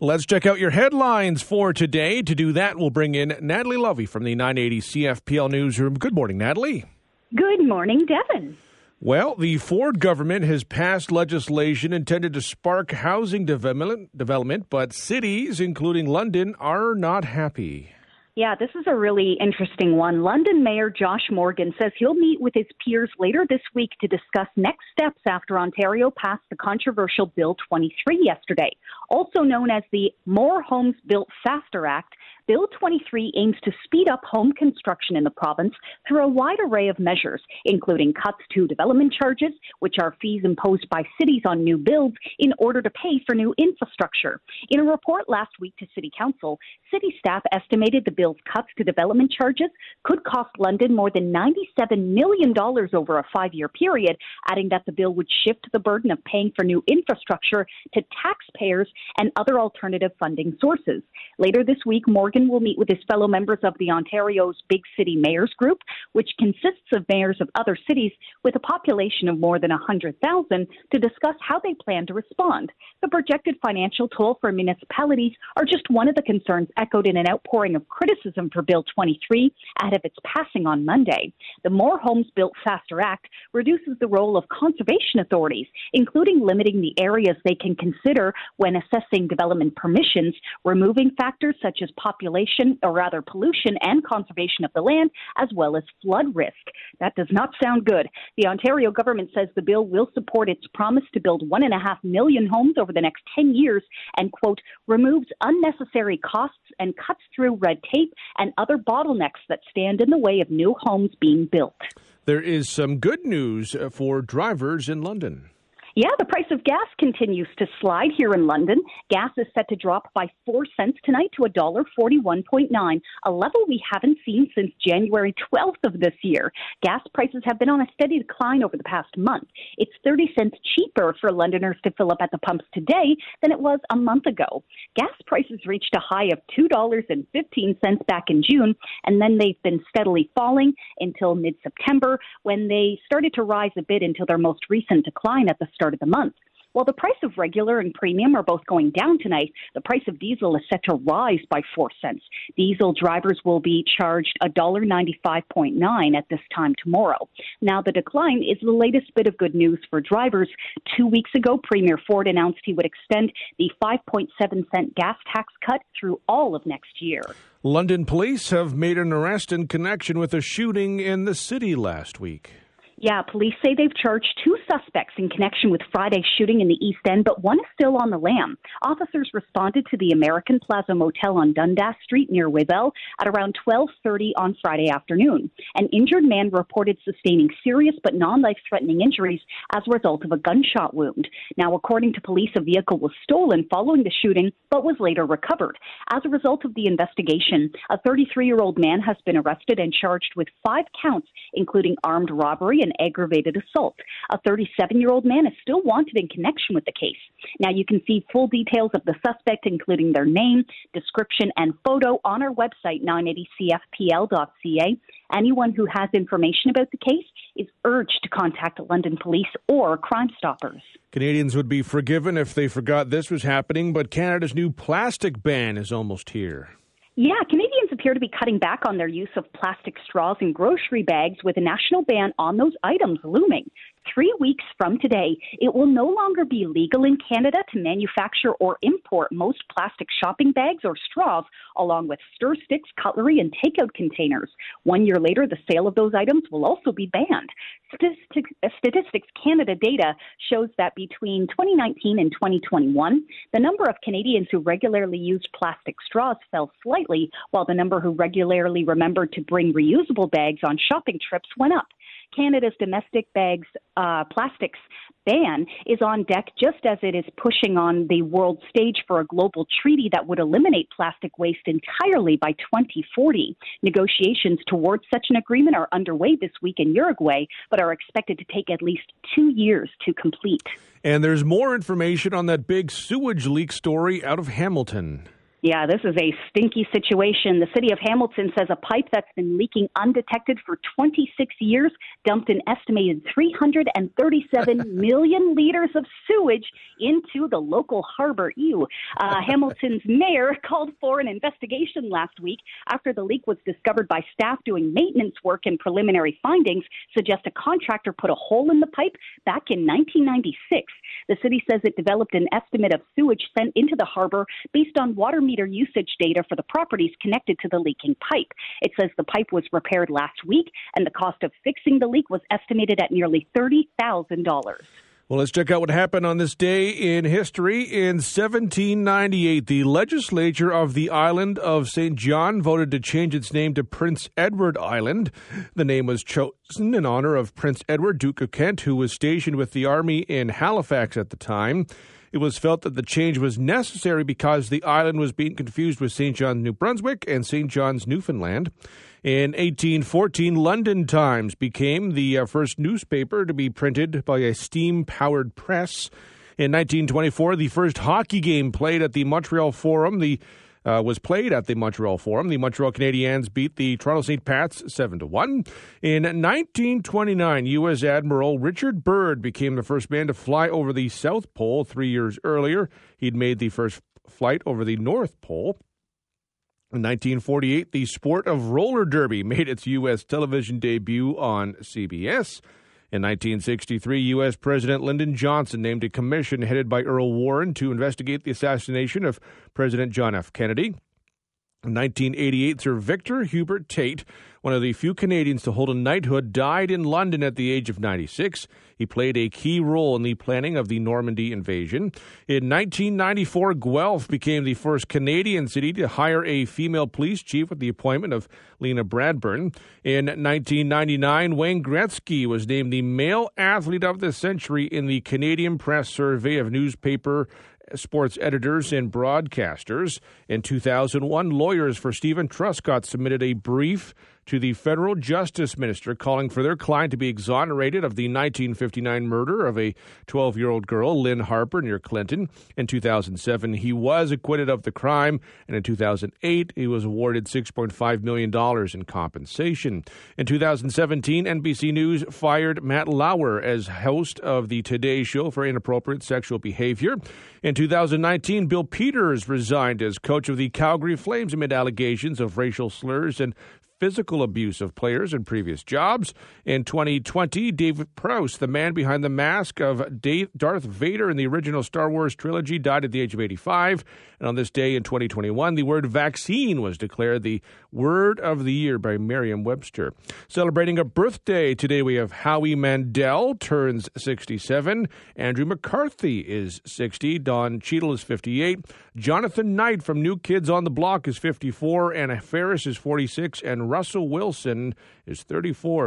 Let's check out your headlines for today. To do that, we'll bring in Natalie Lovie from the 980 CFPL Newsroom. Good morning, Natalie. Good morning, Devon. Well, the Ford government has passed legislation intended to spark housing development, development, but cities, including London, are not happy. Yeah, this is a really interesting one. London Mayor Josh Morgan says he'll meet with his peers later this week to discuss next steps after Ontario passed the controversial Bill 23 yesterday, also known as the More Homes Built Faster Act. Bill 23 aims to speed up home construction in the province through a wide array of measures, including cuts to development charges, which are fees imposed by cities on new builds in order to pay for new infrastructure. In a report last week to City Council, city staff estimated the bill's cuts to development charges could cost London more than $97 million over a five year period, adding that the bill would shift the burden of paying for new infrastructure to taxpayers and other alternative funding sources. Later this week, Morgan will meet with his fellow members of the Ontario's Big City Mayors Group, which consists of mayors of other cities with a population of more than 100,000, to discuss how they plan to respond. The projected financial toll for municipalities are just one of the concerns echoed in an outpouring of criticism for Bill 23 ahead of its passing on Monday. The More Homes Built Faster Act reduces the role of conservation authorities, including limiting the areas they can consider when assessing development permissions, removing factors such as population population, or rather pollution and conservation of the land, as well as flood risk. That does not sound good. The Ontario government says the bill will support its promise to build one and a half million homes over the next 10 years and, quote, removes unnecessary costs and cuts through red tape and other bottlenecks that stand in the way of new homes being built. There is some good news uh, for drivers in London. Yeah, the price of gas continues to slide here in London. Gas is set to drop by 4 cents tonight to $1.41.9, a level we haven't seen since January 12th of this year. Gas prices have been on a steady decline over the past month. It's 30 cents cheaper for Londoners to fill up at the pumps today than it was a month ago. Gas prices reached a high of $2.15 back in June, and then they've been steadily falling until mid September when they started to rise a bit until their most recent decline at the start start of the month. While the price of regular and premium are both going down tonight, the price of diesel is set to rise by 4 cents. Diesel drivers will be charged $1.95.9 at this time tomorrow. Now, the decline is the latest bit of good news for drivers. Two weeks ago, Premier Ford announced he would extend the 5.7 cent gas tax cut through all of next year. London police have made an arrest in connection with a shooting in the city last week. Yeah, police say they've charged two suspects in connection with Friday's shooting in the East End, but one is still on the lam. Officers responded to the American Plaza Motel on Dundas Street near Wavell at around 12:30 on Friday afternoon. An injured man reported sustaining serious but non-life-threatening injuries as a result of a gunshot wound. Now, according to police, a vehicle was stolen following the shooting, but was later recovered. As a result of the investigation, a 33-year-old man has been arrested and charged with five counts, including armed robbery and aggravated assault. A 37 year old man is still wanted in connection with the case. Now, you can see full details of the suspect, including their name, description, and photo, on our website, 980cfpl.ca. Anyone who has information about the case is urged to contact London Police or Crime Stoppers. Canadians would be forgiven if they forgot this was happening, but Canada's new plastic ban is almost here. Yeah, Canadians appear to be cutting back on their use of plastic straws in grocery bags with a national ban on those items looming three weeks from today, it will no longer be legal in Canada to manufacture or import most plastic shopping bags or straws, along with stir sticks, cutlery, and takeout containers. One year later, the sale of those items will also be banned. Statistics, Canada data shows that between 2019 and 2021, the number of Canadians who regularly used plastic straws fell slightly, while the number who regularly remembered to bring reusable bags on shopping trips went up. Canada's domestic bags uh, plastics ban is on deck just as it is pushing on the world stage for a global treaty that would eliminate plastic waste entirely by 2040. Negotiations towards such an agreement are underway this week in Uruguay, but are expected to take at least two years to complete. And there's more information on that big sewage leak story out of Hamilton. Yeah, this is a stinky situation. The city of Hamilton says a pipe that's been leaking undetected for 26 years dumped an estimated 337 million liters of sewage into the local harbor. Ew. Uh, Hamilton's mayor called for an investigation last week after the leak was discovered by staff doing maintenance work and preliminary findings suggest a contractor put a hole in the pipe back in 1996. The city says it developed an estimate of sewage sent into the harbor based on water meter usage data for the properties connected to the leaking pipe. It says the pipe was repaired last week and the cost of fixing the leak was estimated at nearly $30,000. Well, let's check out what happened on this day in history. In 1798, the legislature of the island of St. John voted to change its name to Prince Edward Island. The name was chosen in honor of Prince Edward, Duke of Kent, who was stationed with the army in Halifax at the time. It was felt that the change was necessary because the island was being confused with St. John's, New Brunswick, and St. John's, Newfoundland. In 1814, London Times became the uh, first newspaper to be printed by a steam powered press. In 1924, the first hockey game played at the Montreal Forum. The uh, was played at the Montreal Forum. The Montreal Canadiens beat the Toronto St. Pats 7 to 1. In 1929, U.S. Admiral Richard Byrd became the first man to fly over the South Pole. Three years earlier, he'd made the first flight over the North Pole. In 1948, the sport of roller derby made its U.S. television debut on CBS. In 1963, U.S. President Lyndon Johnson named a commission headed by Earl Warren to investigate the assassination of President John F. Kennedy. In 1988, Sir Victor Hubert Tait, one of the few Canadians to hold a knighthood, died in London at the age of 96. He played a key role in the planning of the Normandy invasion. In 1994, Guelph became the first Canadian city to hire a female police chief with the appointment of Lenna Bradburn. In 1999, Wayne Gretzky was named the male athlete of the century in the Canadian Press Survey of newspaper sports editors and broadcasters. In 2001, lawyers for Steven Truscott submitted a brief to the federal justice minister calling for their client to be exonerated of the 1959 murder of a 12 year old girl, Lynne Harper, near Clinton. In 2007, he was acquitted of the crime, and in 2008, he was awarded $6.5 million in compensation. In 2017, NBC News fired Matt Lauer as host of the Today Show for inappropriate sexual behavior. In 2019, Bill Peters resigned as coach of the Calgary Flames amid allegations of racial slurs and physical abuse of players in previous jobs. In 2020, David Prowse, the man behind the mask of Darth Vader in the original Star Wars trilogy, died at the age of 85. And on this day in 2021, the word vaccine was declared the word of the year by Merriam Webster. Celebrating a birthday today, we have Howie Mandel turns 67. Andrew McCarthy is 60. Don Cheadle is 58. Jonathan Knight from New Kids on the Block is 54. Anna Faris is 46. And Russell Wilson is 34.